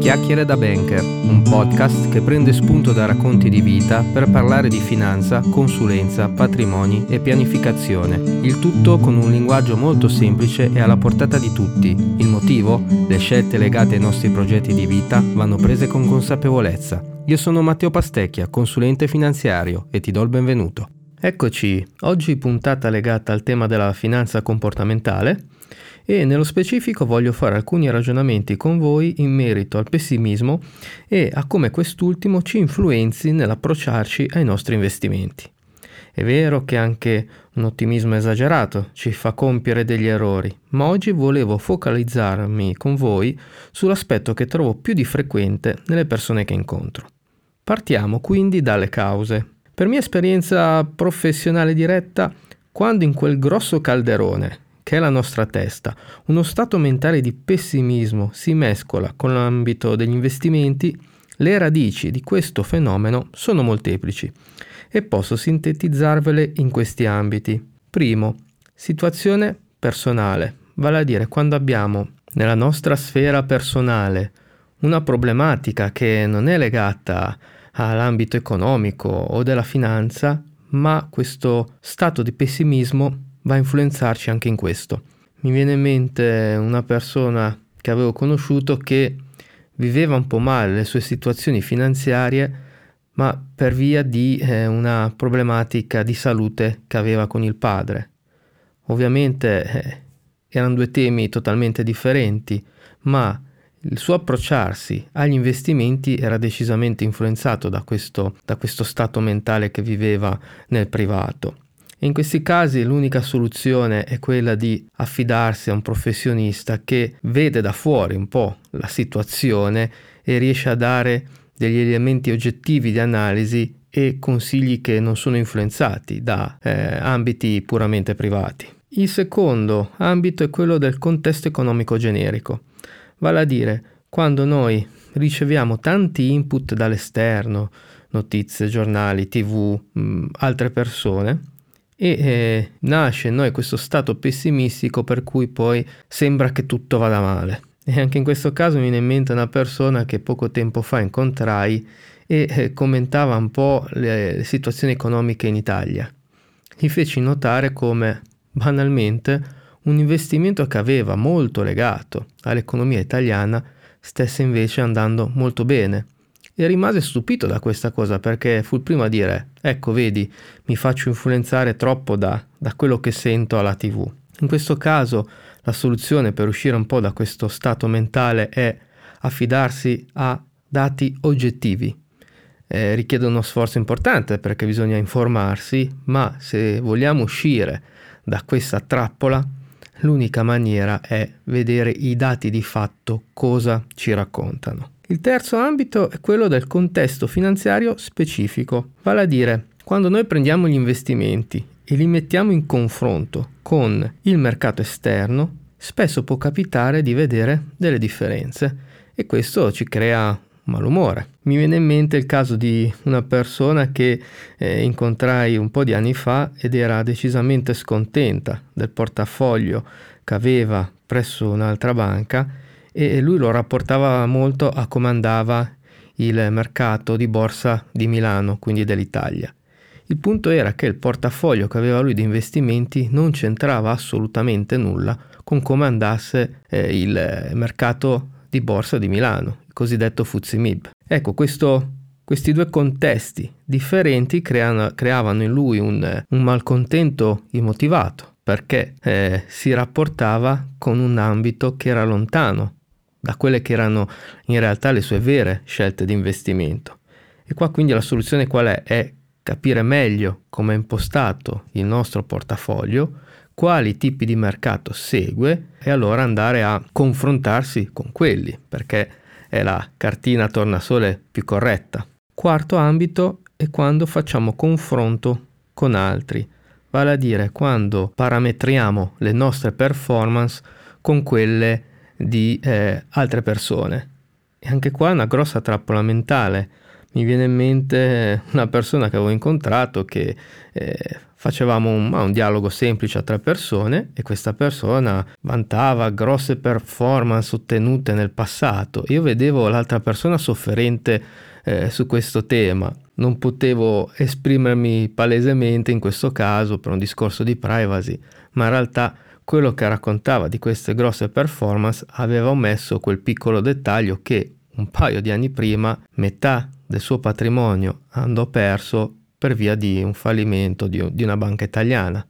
Chiacchiere da Banker, un podcast che prende spunto da racconti di vita per parlare di finanza, consulenza, patrimoni e pianificazione. Il tutto con un linguaggio molto semplice e alla portata di tutti. Il motivo? Le scelte legate ai nostri progetti di vita vanno prese con consapevolezza. Io sono Matteo Pastecchia, consulente finanziario e ti do il benvenuto. Eccoci, oggi puntata legata al tema della finanza comportamentale e nello specifico voglio fare alcuni ragionamenti con voi in merito al pessimismo e a come quest'ultimo ci influenzi nell'approcciarci ai nostri investimenti. È vero che anche un ottimismo esagerato ci fa compiere degli errori, ma oggi volevo focalizzarmi con voi sull'aspetto che trovo più di frequente nelle persone che incontro. Partiamo quindi dalle cause. Per mia esperienza professionale diretta, quando in quel grosso calderone, che è la nostra testa, uno stato mentale di pessimismo si mescola con l'ambito degli investimenti, le radici di questo fenomeno sono molteplici e posso sintetizzarvele in questi ambiti. Primo, situazione personale, vale a dire quando abbiamo nella nostra sfera personale una problematica che non è legata all'ambito economico o della finanza, ma questo stato di pessimismo va a influenzarci anche in questo. Mi viene in mente una persona che avevo conosciuto che viveva un po' male le sue situazioni finanziarie, ma per via di eh, una problematica di salute che aveva con il padre. Ovviamente eh, erano due temi totalmente differenti, ma il suo approcciarsi agli investimenti era decisamente influenzato da questo, da questo stato mentale che viveva nel privato. E in questi casi l'unica soluzione è quella di affidarsi a un professionista che vede da fuori un po' la situazione e riesce a dare degli elementi oggettivi di analisi e consigli che non sono influenzati da eh, ambiti puramente privati. Il secondo ambito è quello del contesto economico generico. Vale a dire, quando noi riceviamo tanti input dall'esterno, notizie, giornali, tv, mh, altre persone, e eh, nasce in noi questo stato pessimistico per cui poi sembra che tutto vada male. E anche in questo caso mi viene in mente una persona che poco tempo fa incontrai e eh, commentava un po' le, le situazioni economiche in Italia. Gli feci notare come banalmente un investimento che aveva molto legato all'economia italiana stesse invece andando molto bene. E rimase stupito da questa cosa perché fu il primo a dire, ecco vedi, mi faccio influenzare troppo da, da quello che sento alla tv. In questo caso la soluzione per uscire un po' da questo stato mentale è affidarsi a dati oggettivi. Eh, richiede uno sforzo importante perché bisogna informarsi, ma se vogliamo uscire da questa trappola l'unica maniera è vedere i dati di fatto cosa ci raccontano. Il terzo ambito è quello del contesto finanziario specifico, vale a dire quando noi prendiamo gli investimenti e li mettiamo in confronto con il mercato esterno, spesso può capitare di vedere delle differenze e questo ci crea malumore. Mi viene in mente il caso di una persona che eh, incontrai un po' di anni fa ed era decisamente scontenta del portafoglio che aveva presso un'altra banca e lui lo rapportava molto a come andava il mercato di borsa di Milano, quindi dell'Italia. Il punto era che il portafoglio che aveva lui di investimenti non c'entrava assolutamente nulla con come andasse eh, il mercato di borsa di Milano, il cosiddetto FTSE Ecco, questo, questi due contesti differenti creano, creavano in lui un, un malcontento immotivato perché eh, si rapportava con un ambito che era lontano da quelle che erano in realtà le sue vere scelte di investimento. E qua quindi la soluzione qual è? È capire meglio come è impostato il nostro portafoglio, quali tipi di mercato segue e allora andare a confrontarsi con quelli, perché è la cartina tornasole più corretta. Quarto ambito è quando facciamo confronto con altri, vale a dire quando parametriamo le nostre performance con quelle di eh, altre persone. E anche qua è una grossa trappola mentale, Mi viene in mente una persona che avevo incontrato che eh, facevamo un, un, dialogo semplice a tre persone e questa persona vantava grosse performance ottenute nel passato. Io vedevo l'altra persona sofferente eh, su questo tema. Non potevo esprimermi palesemente in questo caso per un discorso di privacy, ma in realtà quello che raccontava di queste grosse performance aveva omesso quel piccolo dettaglio che un paio di anni prima metà del suo patrimonio andò perso per via di un fallimento di, di una banca italiana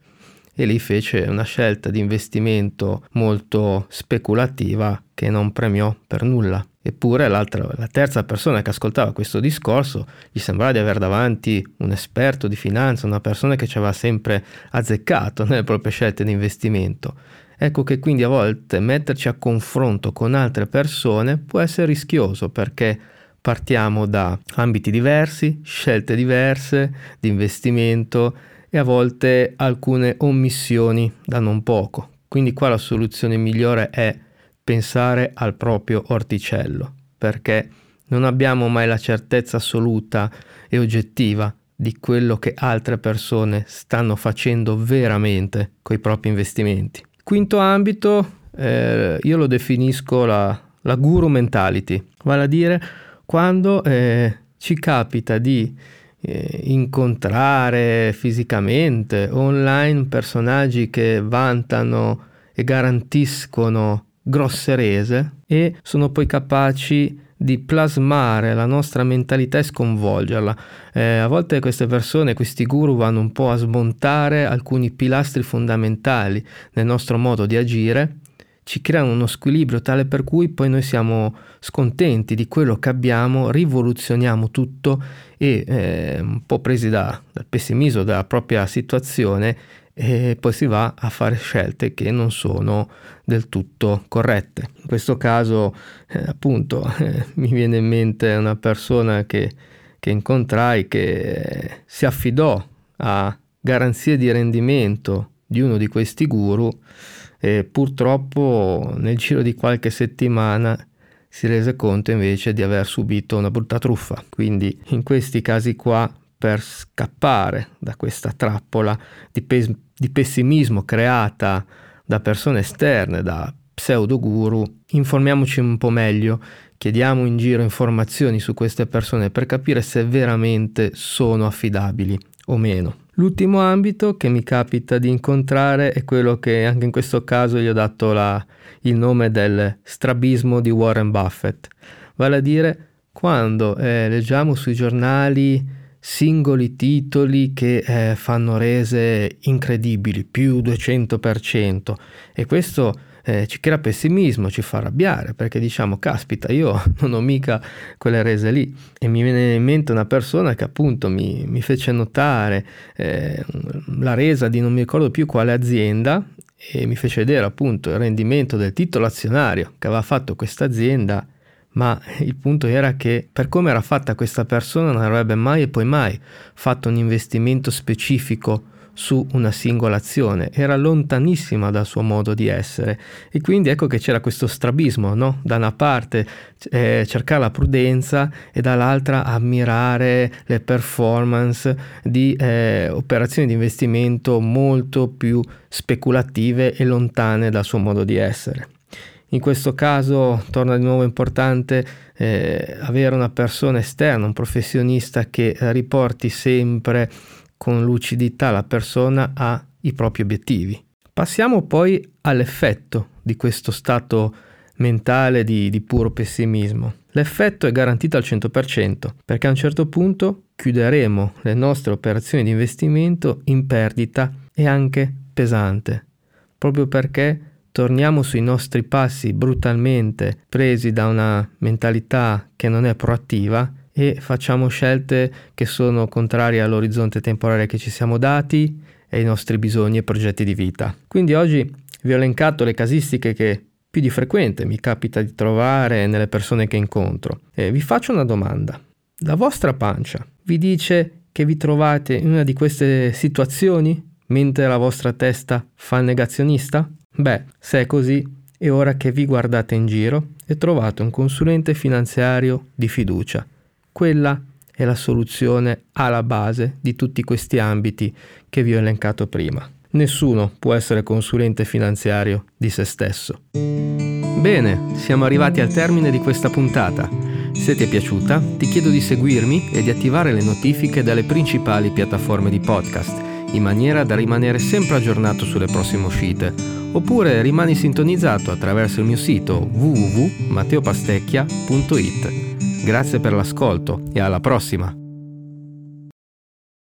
e lì fece una scelta di investimento molto speculativa che non premiò per nulla. Eppure la terza persona che ascoltava questo discorso gli sembrava di avere davanti un esperto di finanza, una persona che ci aveva sempre azzeccato nelle proprie scelte di investimento. Ecco che quindi a volte metterci a confronto con altre persone può essere rischioso perché partiamo da ambiti diversi, scelte diverse di investimento e a volte alcune omissioni da non poco. Quindi qua la soluzione migliore è pensare al proprio orticello, perché non abbiamo mai la certezza assoluta e oggettiva di quello che altre persone stanno facendo veramente con i propri investimenti. Quinto ambito, eh, io lo definisco la, la, guru mentality, vale a dire quando eh, ci capita di eh, incontrare fisicamente online personaggi che vantano e garantiscono grosse rese e sono poi capaci di plasmare la nostra mentalità e sconvolgerla. Eh, a volte queste persone, questi guru vanno un po' a smontare alcuni pilastri fondamentali nel nostro modo di agire, ci creano uno squilibrio tale per cui poi noi siamo scontenti di quello che abbiamo, rivoluzioniamo tutto e eh, un po' presi da, dal pessimismo della propria situazione e poi si va a fare scelte che non sono del tutto corrette. In questo caso, eh, appunto, eh, mi viene in mente una persona che, che incontrai che si affidò a garanzie di rendimento di uno di questi guru e purtroppo nel giro di qualche settimana si rese conto invece di aver subito una brutta truffa. Quindi in questi casi qua per scappare da questa trappola di, pes- di pessimismo creata da persone esterne, da pseudo guru, informiamoci un po' meglio, chiediamo in giro informazioni su queste persone per capire se veramente sono affidabili o meno. L'ultimo ambito che mi capita di incontrare è quello che anche in questo caso gli ho dato la, il nome del strabismo di Warren Buffett, vale a dire quando eh, leggiamo sui giornali singoli titoli che eh, fanno rese incredibili, più 200%, e questo eh, ci crea pessimismo, ci fa arrabbiare perché diciamo caspita io non ho mica quelle rese lì e mi viene in mente una persona che appunto mi, mi fece notare eh, la resa di non mi ricordo più quale azienda e mi fece vedere appunto il rendimento del titolo azionario che aveva fatto questa azienda ma il punto era che per come era fatta questa persona non avrebbe mai e poi mai fatto un investimento specifico su una singola azione, era lontanissima dal suo modo di essere e quindi ecco che c'era questo strabismo, no? da una parte eh, cercare la prudenza e dall'altra ammirare le performance di eh, operazioni di investimento molto più speculative e lontane dal suo modo di essere. In questo caso torna di nuovo importante eh, avere una persona esterna, un professionista che riporti sempre con lucidità la persona ai propri obiettivi. Passiamo poi all'effetto di questo stato mentale di, di puro pessimismo. L'effetto è garantito al 100% perché a un certo punto chiuderemo le nostre operazioni di investimento in perdita e anche pesante, proprio perché torniamo sui nostri passi brutalmente presi da una mentalità che non è proattiva e facciamo scelte che sono contrarie all'orizzonte temporale che ci siamo dati e ai nostri bisogni e progetti di vita. Quindi oggi vi ho elencato le casistiche che più di frequente mi capita di trovare nelle persone che incontro e vi faccio una domanda. La vostra pancia vi dice che vi trovate in una di queste situazioni mentre la vostra testa fa negazionista? Beh, se è così, è ora che vi guardate in giro e trovate un consulente finanziario di fiducia. Quella è la soluzione alla base di tutti questi ambiti che vi ho elencato prima. Nessuno può essere consulente finanziario di se stesso. Bene, siamo arrivati al termine di questa puntata. Se ti è piaciuta, ti chiedo di seguirmi e di attivare le notifiche dalle principali piattaforme di podcast, in maniera da rimanere sempre aggiornato sulle prossime uscite. Oppure rimani sintonizzato attraverso il mio sito www.matteopastecchia.it. Grazie per l'ascolto e alla prossima!